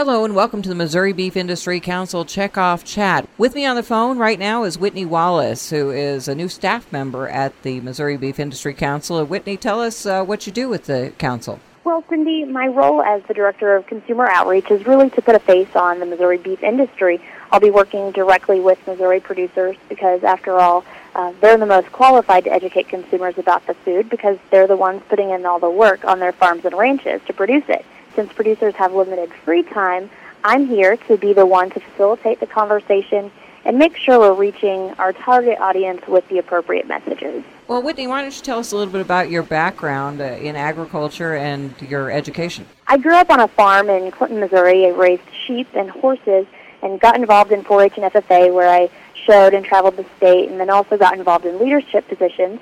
Hello and welcome to the Missouri Beef Industry Council Checkoff Chat. With me on the phone right now is Whitney Wallace, who is a new staff member at the Missouri Beef Industry Council. Whitney, tell us uh, what you do with the council. Well, Cindy, my role as the Director of Consumer Outreach is really to put a face on the Missouri beef industry. I'll be working directly with Missouri producers because, after all, uh, they're the most qualified to educate consumers about the food because they're the ones putting in all the work on their farms and ranches to produce it since producers have limited free time, I'm here to be the one to facilitate the conversation and make sure we're reaching our target audience with the appropriate messages. Well, Whitney, why don't you tell us a little bit about your background uh, in agriculture and your education? I grew up on a farm in Clinton, Missouri. I raised sheep and horses and got involved in 4-H and FFA where I showed and traveled the state and then also got involved in leadership positions.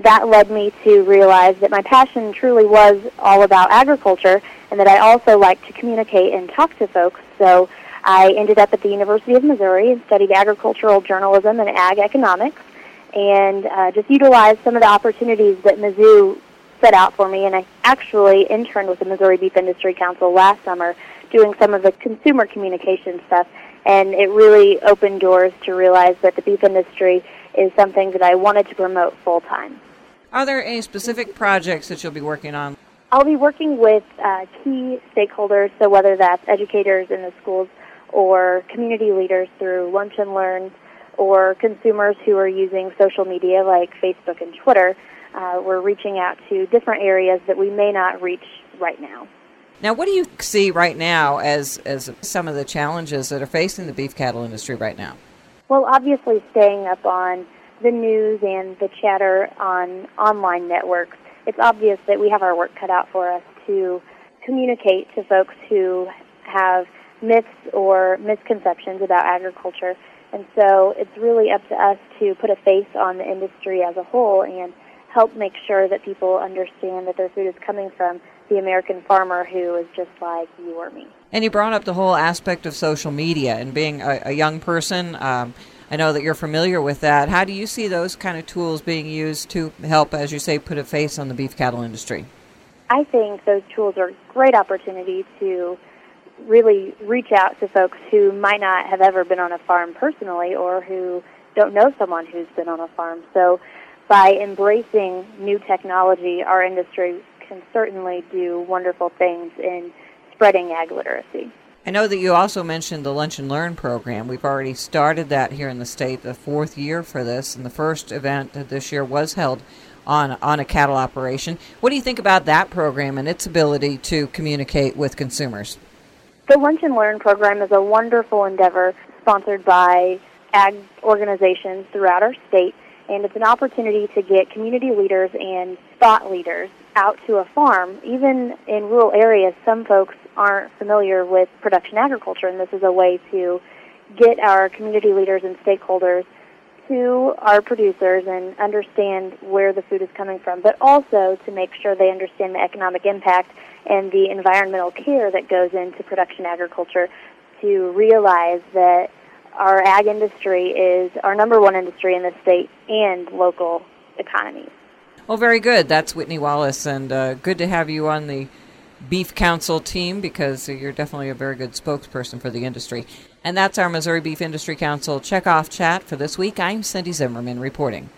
That led me to realize that my passion truly was all about agriculture and that I also like to communicate and talk to folks. So I ended up at the University of Missouri and studied agricultural journalism and ag economics, and uh, just utilized some of the opportunities that Mizzou set out for me. And I actually interned with the Missouri Beef Industry Council last summer, doing some of the consumer communication stuff. And it really opened doors to realize that the beef industry is something that I wanted to promote full time. Are there any specific projects that you'll be working on? I'll be working with uh, key stakeholders, so whether that's educators in the schools or community leaders through Lunch and Learn or consumers who are using social media like Facebook and Twitter. Uh, we're reaching out to different areas that we may not reach right now. Now, what do you see right now as, as some of the challenges that are facing the beef cattle industry right now? Well, obviously, staying up on the news and the chatter on online networks it's obvious that we have our work cut out for us to communicate to folks who have myths or misconceptions about agriculture. And so it's really up to us to put a face on the industry as a whole and help make sure that people understand that their food is coming from the American farmer who is just like you or me. And you brought up the whole aspect of social media and being a, a young person. Um, I know that you're familiar with that. How do you see those kind of tools being used to help, as you say, put a face on the beef cattle industry? I think those tools are a great opportunity to really reach out to folks who might not have ever been on a farm personally or who don't know someone who's been on a farm. So by embracing new technology, our industry can certainly do wonderful things in spreading ag literacy. I know that you also mentioned the Lunch and Learn program. We've already started that here in the state, the fourth year for this, and the first event of this year was held on on a cattle operation. What do you think about that program and its ability to communicate with consumers? The Lunch and Learn program is a wonderful endeavor sponsored by ag organizations throughout our state, and it's an opportunity to get community leaders and thought leaders out to a farm. Even in rural areas, some folks aren't familiar with production agriculture, and this is a way to get our community leaders and stakeholders to our producers and understand where the food is coming from, but also to make sure they understand the economic impact and the environmental care that goes into production agriculture to realize that our ag industry is our number one industry in the state and local economies. Well, very good. That's Whitney Wallace, and uh, good to have you on the Beef Council team because you're definitely a very good spokesperson for the industry. And that's our Missouri Beef Industry Council checkoff chat for this week. I'm Cindy Zimmerman reporting.